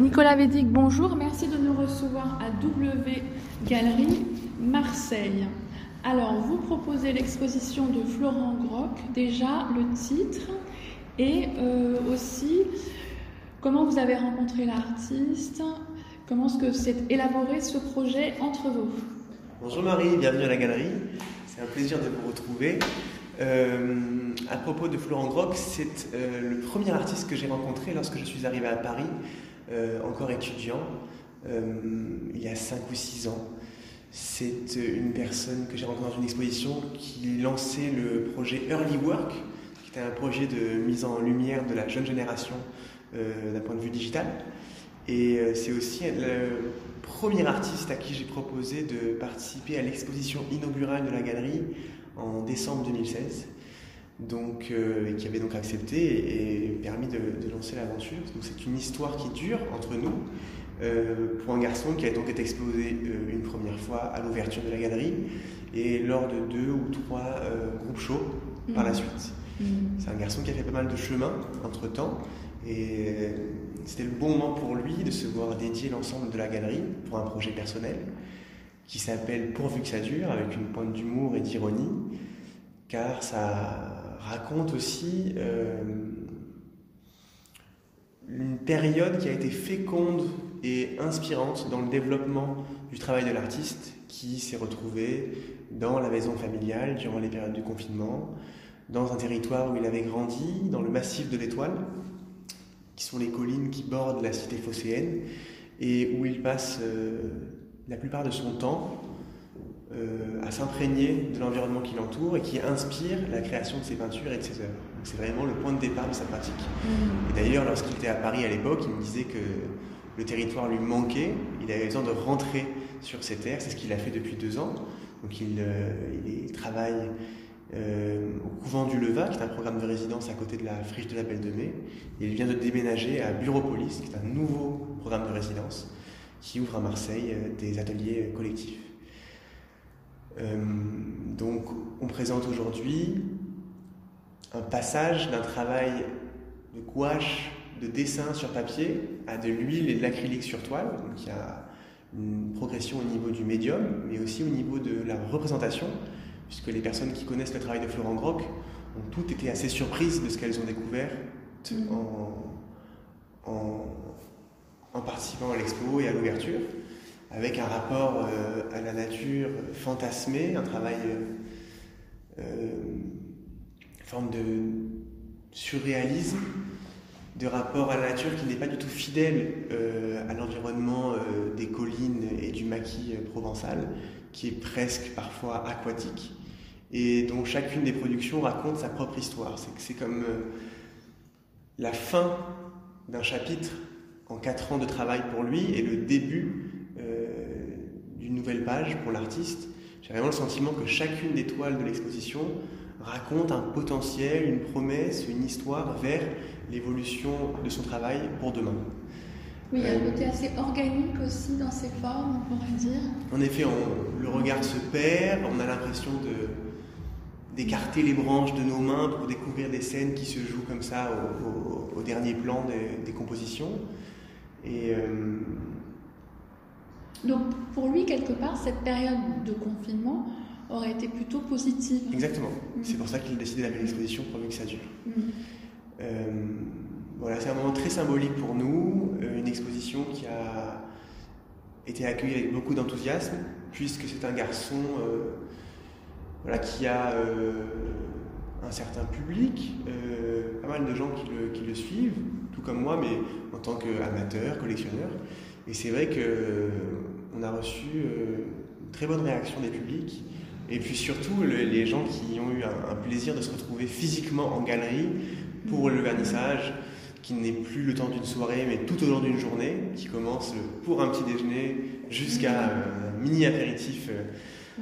Nicolas Védic, bonjour. Merci de nous recevoir à W Galerie Marseille. Alors, vous proposez l'exposition de Florent Groc, déjà le titre, et euh, aussi comment vous avez rencontré l'artiste, comment est-ce que s'est élaboré ce projet entre vous? Bonjour Marie, bienvenue à la galerie. C'est un plaisir de vous retrouver. Euh, à propos de Florent Groc, c'est euh, le premier artiste que j'ai rencontré lorsque je suis arrivé à Paris, encore étudiant, il y a 5 ou 6 ans. C'est une personne que j'ai rencontrée dans une exposition qui lançait le projet Early Work, qui était un projet de mise en lumière de la jeune génération euh, d'un point de vue digital. Et euh, c'est aussi le premier artiste à qui j'ai proposé de participer à l'exposition inaugurale de la galerie en décembre 2016. Donc, euh, qui avait donc accepté et, permis de, de lancer l'aventure. Donc c'est une histoire qui dure entre nous, euh, pour un garçon qui a donc été exposé euh, une première fois à l'ouverture de la galerie et lors de deux ou trois groupes shows par la mhm. suite. Mhm. C'est un garçon qui a fait pas mal de chemin entre temps et c'était le bon moment pour lui de se voir dédier l'ensemble de la galerie pour un projet personnel qui s'appelle Pourvu que ça dure avec une pointe d'humour et d'ironie car ça raconte aussi une période qui a été féconde et inspirante dans le développement du travail de l'artiste qui s'est retrouvé dans la maison familiale durant les périodes du confinement, dans un territoire où il avait grandi, dans le massif de l'Étoile, qui sont les collines qui bordent la cité phocéenne, et où il passe euh, la plupart de son temps euh, à s'imprégner de l'environnement qui l'entoure et qui inspire la création de ses peintures et de ses œuvres. C'est vraiment le point de départ de sa pratique. Mmh. Et d'ailleurs, lorsqu'il était à Paris à l'époque, il me disait que le territoire lui manquait, il avait besoin de rentrer sur ces terres, c'est ce qu'il a fait depuis deux ans. Donc il, euh, travaille euh, au couvent du Leva, qui est un programme de résidence à côté de la friche de la Belle de Mai, et il vient de déménager à Bureaupolis, qui est un nouveau programme de résidence qui ouvre à Marseille euh, des ateliers collectifs. Donc on présente aujourd'hui un passage d'un travail de gouache de dessin sur papier à de l'huile et de l'acrylique sur toile. Donc il y a une progression au niveau du médium, mais aussi au niveau de la représentation, puisque les personnes qui connaissent le travail de Florent Groc ont toutes été assez surprises de ce qu'elles ont découvert en, en, participant à l'expo et à l'ouverture, avec un rapport euh, à la nature fantasmé, un travail, euh, euh forme de surréalisme de rapport à la nature qui n'est pas du tout fidèle euh, à l'environnement euh, des collines et du maquis euh, provençal, qui est presque parfois aquatique, et dont chacune des productions raconte sa propre histoire. C'est comme la fin d'un chapitre en quatre ans de travail pour lui et le début d'une nouvelle page pour l'artiste. J'ai vraiment le sentiment que chacune des toiles de l'exposition raconte un potentiel, une promesse, une histoire vers l'évolution de son travail pour demain. Oui, il y a un euh, côté assez organique aussi dans ses formes, on pourrait dire. En effet, le regard se perd, on a l'impression de d'écarter les branches de nos mains pour découvrir des scènes qui se jouent comme ça au, dernier plan des, compositions. Et euh, Donc pour lui, quelque part, cette période de confinement aurait été plutôt positive. Exactement. Mm. C'est pour ça qu'il a décidé d'amener l'exposition pour que ça dure. Euh, voilà, c'est un moment très symbolique pour nous, euh, une exposition qui a été accueillie avec beaucoup d'enthousiasme, puisque c'est un garçon euh, voilà, qui a un certain public, pas mal de gens qui le, qui le, suivent, tout comme moi, mais en tant qu'amateur, collectionneur. Et c'est vrai qu'on a reçu une très bonne réaction des publics. Et puis surtout, les gens qui ont eu un, plaisir de se retrouver physiquement en galerie pour le vernissage, qui n'est plus le temps d'une soirée, mais tout au long d'une journée, qui commence pour un petit déjeuner jusqu'à un mini apéritif, euh,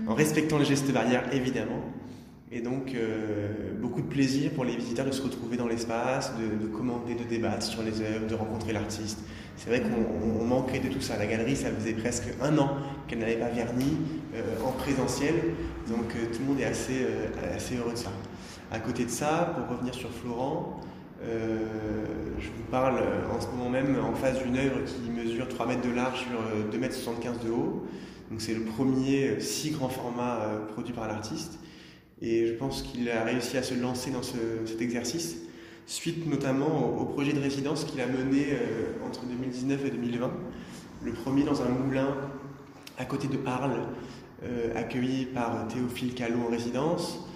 en respectant les gestes barrières évidemment. Et donc, euh, beaucoup de plaisir pour les visiteurs de se retrouver dans l'espace, de, commander, de débattre sur les œuvres, de rencontrer l'artiste. C'est vrai qu'on manquait de tout ça. La galerie, ça faisait presque un an qu'elle n'avait pas verni euh, en présentiel. Donc, tout le monde est assez, assez heureux de ça. À côté de ça, pour revenir sur Florent, je vous parle en ce moment même en face d'une œuvre qui mesure 3 mètres de large sur 2 mètres 75 de haut. Donc c'est le premier si grand format produit par l'artiste. Et je pense qu'il a réussi à se lancer dans cet exercice, suite notamment au, projet de résidence qu'il a mené entre 2019 et 2020. Le premier dans un moulin à côté de Arles, euh, accueilli par Théophile Callot en résidence,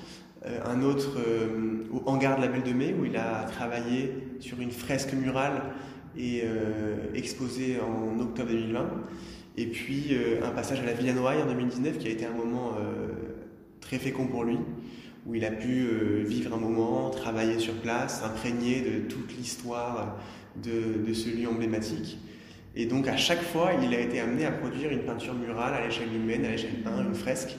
euh, un autre euh, au hangar de la Belle de Mai où il a travaillé sur une fresque murale et exposé en octobre 2020. Et puis un passage à la Villa Noailles en 2019 qui a été un moment très fécond pour lui, où il a pu vivre un moment, travailler sur place, s'imprégner de toute l'histoire de, ce lieu emblématique. Et donc à chaque fois, il a été amené à produire une peinture murale à l'échelle humaine, à l'échelle 1, une fresque.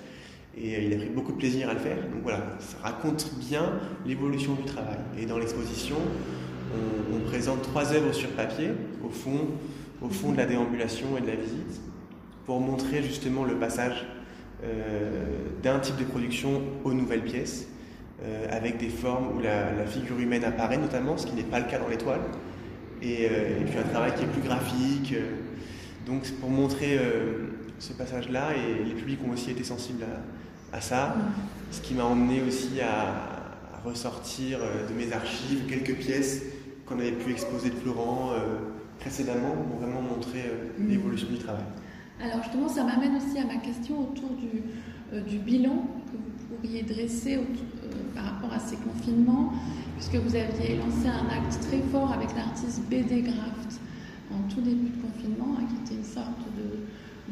Et euh, il a pris beaucoup de plaisir à le faire. Donc voilà, ça raconte bien l'évolution du travail. Et dans l'exposition, on, présente trois œuvres sur papier, au fond, de la déambulation et de la visite, pour montrer justement le passage euh, d'un type de production aux nouvelles pièces, euh, avec des formes où la, la, figure humaine apparaît notamment, ce qui n'est pas le cas dans l'étoile. Euh, et, puis un travail qui est plus graphique. Euh, donc pour montrer euh, ce passage-là, et les publics ont aussi été sensibles à, ça, ce qui m'a emmené aussi à, ressortir de mes archives quelques pièces qu'on avait pu exposer de Florent précédemment pour vraiment montrer mm. l'évolution du travail. Alors justement, ça m'amène aussi à ma question autour du, du bilan que vous pourriez dresser par rapport à ces confinements puisque vous aviez lancé un acte très fort avec l'artiste BD Graft en tout début de confinement, hein, qui était une sorte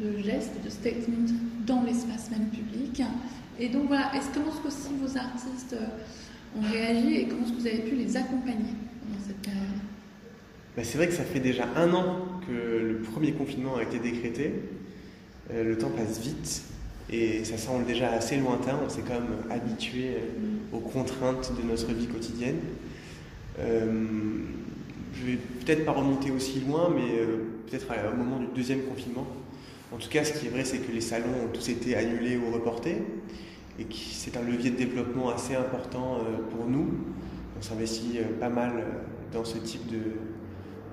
de, geste, de statement dans l'espace même public. Et donc voilà, est-ce comment est-ce que aussi vos artistes euh, ont réagi et comment est-ce que vous avez pu les accompagner pendant cette période? Bah, C'est vrai que ça fait déjà un an que le premier confinement a été décrété. Euh, le temps passe vite et ça semble déjà assez lointain, on s'est quand même habitué aux contraintes de notre vie quotidienne. Euh, je vais peut-être pas remonter aussi loin, mais euh, peut-être au moment du deuxième confinement. En tout cas, ce qui est vrai, c'est que les salons ont tous été annulés ou reportés, et que c'est un levier de développement assez important euh, pour nous. On s'investit pas mal dans ce type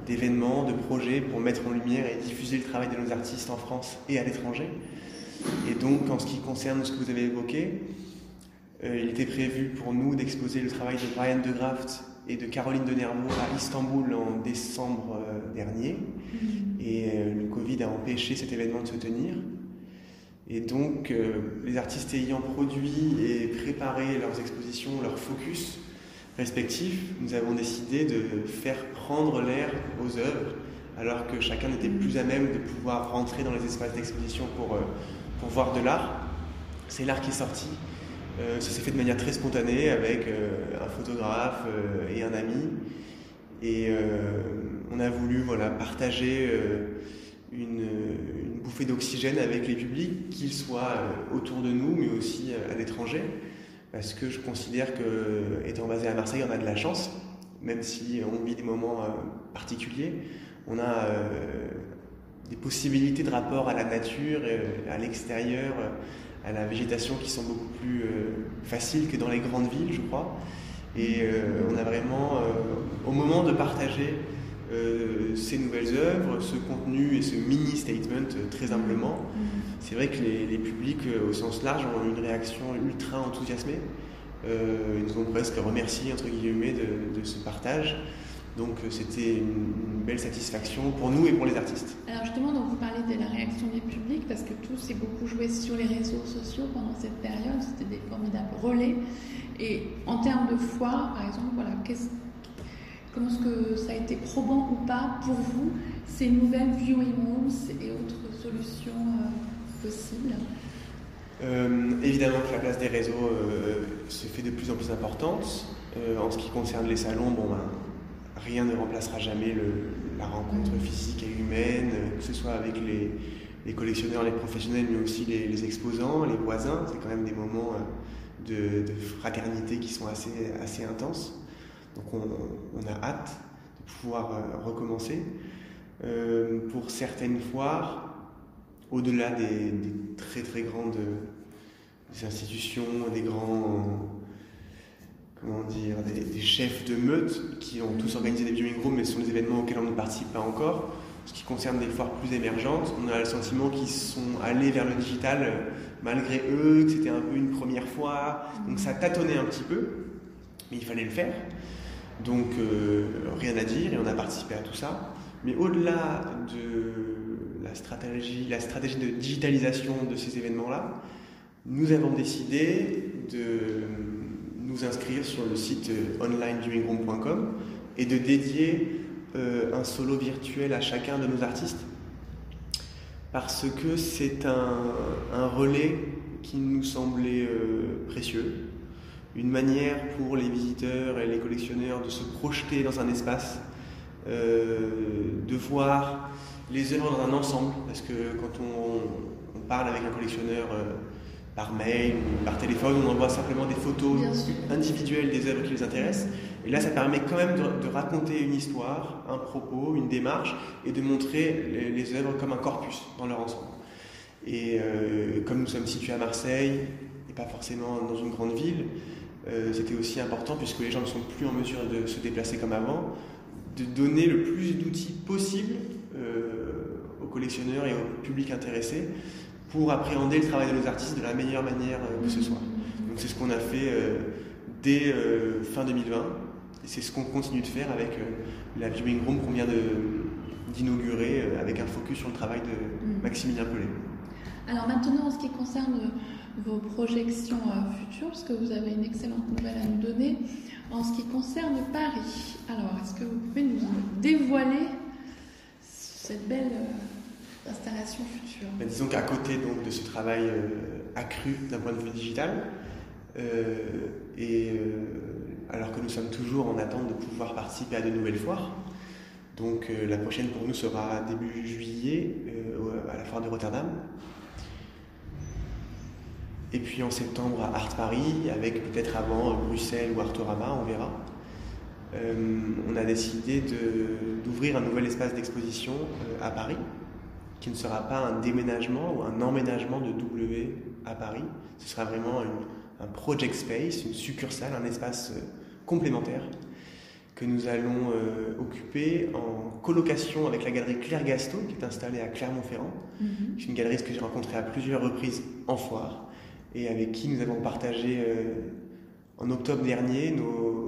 d'événements, de projets pour mettre en lumière et diffuser le travail de nos artistes en France et à l'étranger. Et donc, en ce qui concerne ce que vous avez évoqué, euh, il était prévu pour nous d'exposer le travail de Brian de Graft et de Caroline de Nermo à Istanbul en décembre euh, dernier. Mm-hmm. Et euh, le Covid a empêché cet événement de se tenir. Et donc, les artistes ayant produit et préparé leurs expositions, leurs focus respectifs, nous avons décidé de faire prendre l'air aux œuvres, alors que chacun n'était plus à même de pouvoir rentrer dans les espaces d'exposition pour pour voir de l'art. C'est l'art qui est sorti. Euh, ça s'est fait de manière très spontanée avec euh, un photographe euh, et un ami. Et on a voulu voilà, partager une, une, bouffée d'oxygène avec les publics, qu'ils soient autour de nous, mais aussi à l'étranger. Parce que je considère que, étant basé à Marseille, on a de la chance, même si on vit des moments particuliers. On a des possibilités de rapport à la nature, à l'extérieur, à la végétation qui sont beaucoup plus euh, faciles que dans les grandes villes, je crois. Et euh, on a vraiment, euh, au moment de partager ces nouvelles œuvres, ce contenu et ce mini statement très humblement, mm-hmm. c'est vrai que les, publics au sens large ont une réaction ultra enthousiasmée. Ils nous ont presque remercié entre guillemets de, ce partage. Donc euh, c'était une, belle satisfaction pour nous et pour les artistes. Alors justement, donc vous parlez de la réaction du public parce que tout s'est beaucoup joué sur les réseaux sociaux pendant cette période. C'était des formidables relais. Et en termes de foire, par exemple, voilà, comment est-ce que ça a été probant ou pas pour vous ces nouvelles viewing rooms et autres solutions euh, possibles? euh, évidemment que la place des réseaux se fait de plus en plus importante. en ce qui concerne les salons, bon, ben, rien ne remplacera jamais la rencontre physique et humaine, que ce soit avec les, collectionneurs, les professionnels, mais aussi les, exposants, les voisins. C'est quand même des moments euh, de, fraternité qui sont assez, assez intenses. Donc on, a hâte de pouvoir euh, recommencer. Euh, pour certaines foires, au-delà des, très très grandes institutions, des grands comment dire, des, chefs de meute qui ont tous organisé des viewing rooms, mais ce sont des événements auxquels on ne participe pas encore. Ce qui concerne des foires plus émergentes, on a le sentiment qu'ils sont allés vers le digital euh, malgré eux, que c'était un peu une première fois. Donc ça tâtonnait un petit peu, mais il fallait le faire. Donc euh, rien à dire et on a participé à tout ça. Mais au-delà de stratégie, la stratégie de digitalisation de ces événements-là, nous avons décidé de nous inscrire sur le site euh, onlineviewingroom.com et de dédier euh, un solo virtuel à chacun de nos artistes. Parce que c'est un, relais qui nous semblait euh, précieux, une manière pour les visiteurs et les collectionneurs de se projeter dans un espace, de voir les œuvres dans un ensemble, parce que quand on, on parle avec un collectionneur par mail ou par téléphone, on envoie simplement des photos individuelles des œuvres qui les intéressent. Et là, ça permet quand même de, raconter une histoire, un propos, une démarche, et de montrer les, œuvres comme un corpus dans leur ensemble. Et euh, comme nous sommes situés à Marseille, et pas forcément dans une grande ville, euh, c'était aussi important, puisque les gens ne sont plus en mesure de se déplacer comme avant, de donner le plus d'outils possible euh, aux collectionneurs et au public intéressé pour appréhender le travail de nos artistes de la meilleure manière euh, que ce soit. Donc c'est ce qu'on a fait euh, dès euh, fin 2020 et c'est ce qu'on continue de faire avec la viewing room qu'on vient d'inaugurer avec un focus sur le travail de mm. Maximilien Pelé. Alors maintenant, en ce qui concerne vos projections futures, parce que vous avez une excellente nouvelle à nous donner, en ce qui concerne Paris, alors est-ce que vous pouvez nous dévoiler cette belle d'installation future Disons qu'à côté donc, de ce travail euh, accru d'un point de vue digital, euh, et euh, alors que nous sommes toujours en attente de pouvoir participer à de nouvelles foires, donc la prochaine pour nous sera début juillet à la foire de Rotterdam. Et puis en septembre à Art Paris, avec peut-être avant Bruxelles ou Artorama, on verra. On a décidé d'ouvrir un nouvel espace d'exposition à Paris, qui ne sera pas un déménagement ou un emménagement de W à Paris. Ce sera vraiment un project space, une succursale, un espace euh, complémentaire que nous allons euh, occuper en colocation avec la galerie Claire Gasto qui est installée à Clermont-Ferrand. Mm-hmm. C'est une galerie que j'ai rencontrée à plusieurs reprises en foire et avec qui nous avons partagé euh, en octobre dernier nos,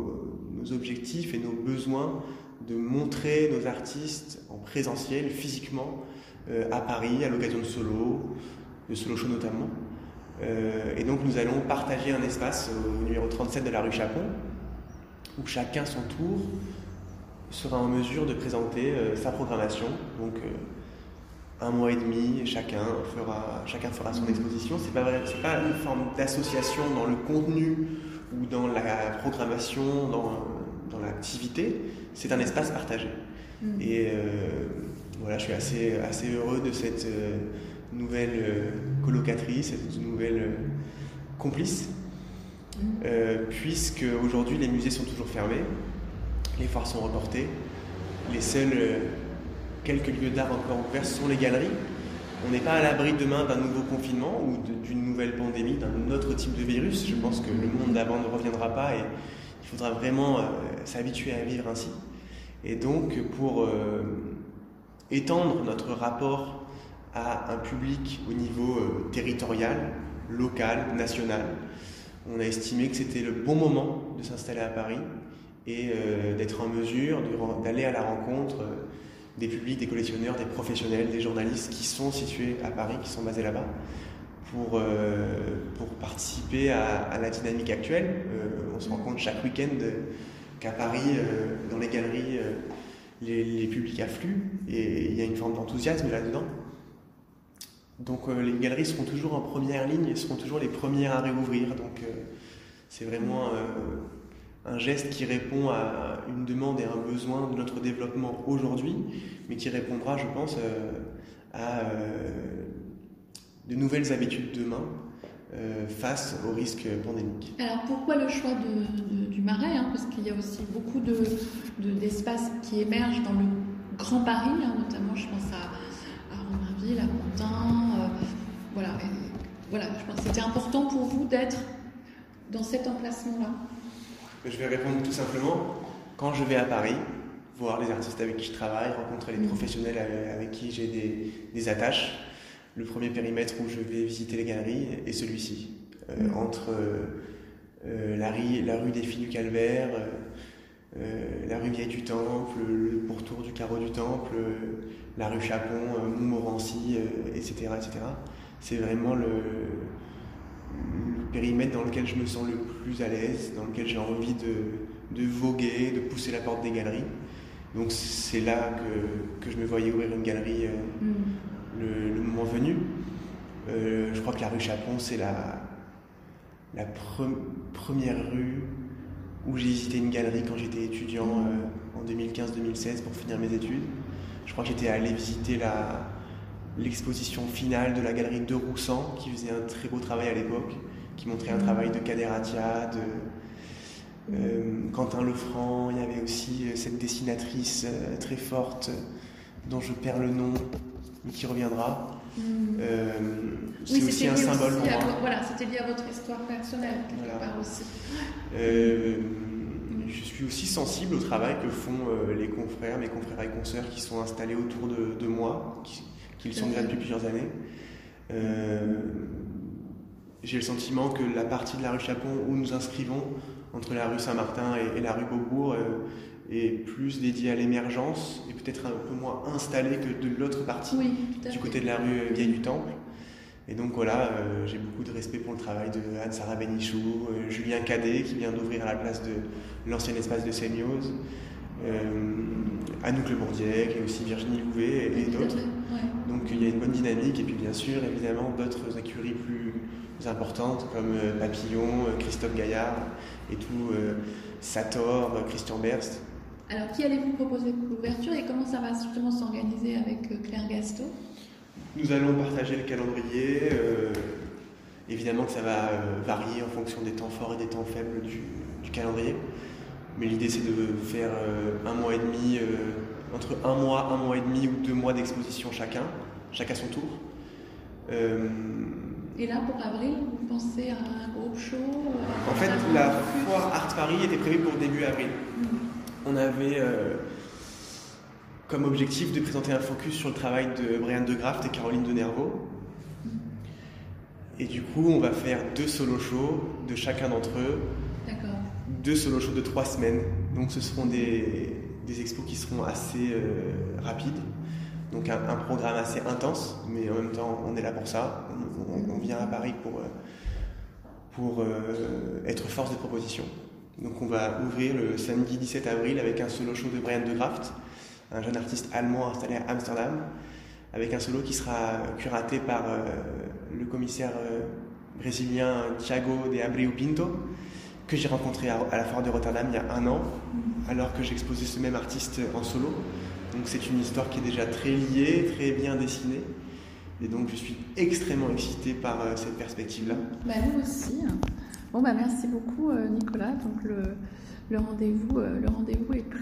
objectifs et nos besoins de montrer nos artistes en présentiel, physiquement, euh, à Paris à l'occasion de solo, de solo show notamment. Euh, et donc nous allons partager un espace au numéro 37 de la rue Chapon, où chacun son tour sera en mesure de présenter euh, sa programmation. Donc un mois et demi, chacun fera, chacun fera son exposition. C'est pas pas une forme d'association dans le contenu ou dans la programmation, dans, dans l'activité. C'est un espace partagé. Mm. Et voilà, je suis assez, assez heureux de cette euh, nouvelle euh, colocatrice, cette nouvelle euh, complice, mm. puisque aujourd'hui les musées sont toujours fermés, les foires sont reportées, les seuls quelques lieux d'art encore ouverts sont les galeries. On n'est pas à l'abri demain d'un nouveau confinement ou d'une nouvelle pandémie, d'un autre type de virus. Je pense que le monde d'avant ne reviendra pas et il faudra vraiment s'habituer à vivre ainsi. Et donc, pour étendre notre rapport à un public au niveau euh, territorial, local, national. On a estimé que c'était le bon moment de s'installer à Paris et euh, d'être en mesure d'aller à la rencontre euh, des publics, des collectionneurs, des professionnels, des journalistes qui sont situés à Paris, qui sont basés là-bas, pour, pour participer à, la dynamique actuelle. on se rend compte chaque week-end qu'à Paris, dans les galeries, les, publics affluent et il y a une forme d'enthousiasme là-dedans. Donc euh, les galeries seront toujours en première ligne et seront toujours les premières à réouvrir. Donc euh, c'est vraiment euh, un geste qui répond à une demande et un besoin de notre développement aujourd'hui, mais qui répondra, je pense, à de nouvelles habitudes demain euh, face au risque pandémique. Alors pourquoi le choix du Marais hein, Parce qu'il y a aussi beaucoup d'espaces qui émergent dans le Grand Paris, hein, notamment je pense à, à Romainville, à. Euh, voilà, voilà, je pense que c'était important pour vous d'être dans cet emplacement-là. Je vais répondre tout simplement quand je vais à Paris, voir les artistes avec qui je travaille, rencontrer les Mhm. professionnels avec, qui j'ai des, des attaches. Le premier périmètre où je vais visiter les galeries est celui-ci, Euh, Mhm. entre euh, euh, la, rue, la rue des Filles du Calvaire, euh, la rue Vieille du Temple, le pourtour du Carreau du Temple, la rue Chapon, Montmorency, etc., etc. C'est vraiment le, le périmètre dans lequel je me sens le plus à l'aise, dans lequel j'ai envie de, de voguer, de pousser la porte des galeries. Donc c'est là que, que je me voyais ouvrir une galerie euh, Mm. le, le moment venu. Euh, je crois que la rue Chapon, c'est la, la pre- première rue où j'ai visité une galerie quand j'étais étudiant euh, en 2015-2016 pour finir mes études. Je crois que j'étais allé visiter la, l'exposition finale de la galerie de Roussan, qui faisait un très beau travail à l'époque, qui montrait un travail de Caderatia, de euh, Quentin Lefranc. Il y avait aussi euh, cette dessinatrice euh, très forte, dont je perds le nom, mais qui reviendra. Mm. Euh, c'est Oui, aussi un symbole aussi pour moi. vo- Voilà, c'était lié à votre histoire personnelle, quelque Voilà. part aussi. Je suis aussi sensible au travail que font les confrères, mes confrères et consoeurs qui sont installés autour de, de moi, qui, qui le sont déjà depuis plusieurs années. Euh, J'ai le sentiment que la partie de la rue Chapon où nous inscrivons, entre la rue Saint-Martin et, et la rue Beaubourg, euh, est plus dédiée à l'émergence et peut-être un peu moins installée que de l'autre partie, Oui, du côté de la rue Vieille du Temple. Et donc voilà, euh, j'ai beaucoup de respect pour le travail de Anne-Sara Benichou, euh, Julien Cadet qui vient d'ouvrir à la place de l'ancien espace de Seignoz, euh, Anouk Le Bourdiec et aussi Virginie Louvet et, d'autres. ouais. Donc il y a une bonne dynamique et puis bien sûr évidemment d'autres écuries plus importantes comme euh, Papillon, euh, Christophe Gaillard et tout, euh, Sator, euh, Christian Berst. Alors, qui allez-vous proposer pour l'ouverture et comment ça va justement s'organiser avec euh, Claire Gasto Nous allons partager le calendrier. euh, évidemment que ça va euh, varier en fonction des temps forts et des temps faibles du, du calendrier. Mais l'idée c'est de faire euh, un mois et demi, euh, entre un mois, un mois et demi ou deux mois d'exposition chacun, chacun son tour. Euh, Et là, pour avril, vous pensez à un groupe show en fait, la foire Art Paris était prévue pour début avril. Mm. On avait euh, comme objectif de présenter un focus sur le travail de Brian de Graft et Caroline de Nervo. Et du coup, on va faire deux solo shows de chacun d'entre eux. Deux solo shows de trois semaines. Donc ce seront des, expos qui seront assez euh, rapides. Donc un, programme assez intense, mais en même temps, on est là pour ça. On, vient à Paris pour, euh, euh, être force de proposition. Donc on va ouvrir le samedi 17 avril avec un solo show de Brian de Graft, un jeune artiste allemand installé à Amsterdam, avec un solo qui sera curaté par le commissaire brésilien Thiago de Abreu Pinto, que j'ai rencontré à, la foire de Rotterdam il y a un an, alors que j'exposais ce même artiste en solo. Donc c'est une histoire qui est déjà très liée, très bien dessinée. Et donc je suis extrêmement excité par euh, cette perspective-là. Bah, nous aussi. Bon, bah, merci beaucoup, euh, Nicolas. Donc, le, le rendez-vous euh, est pris.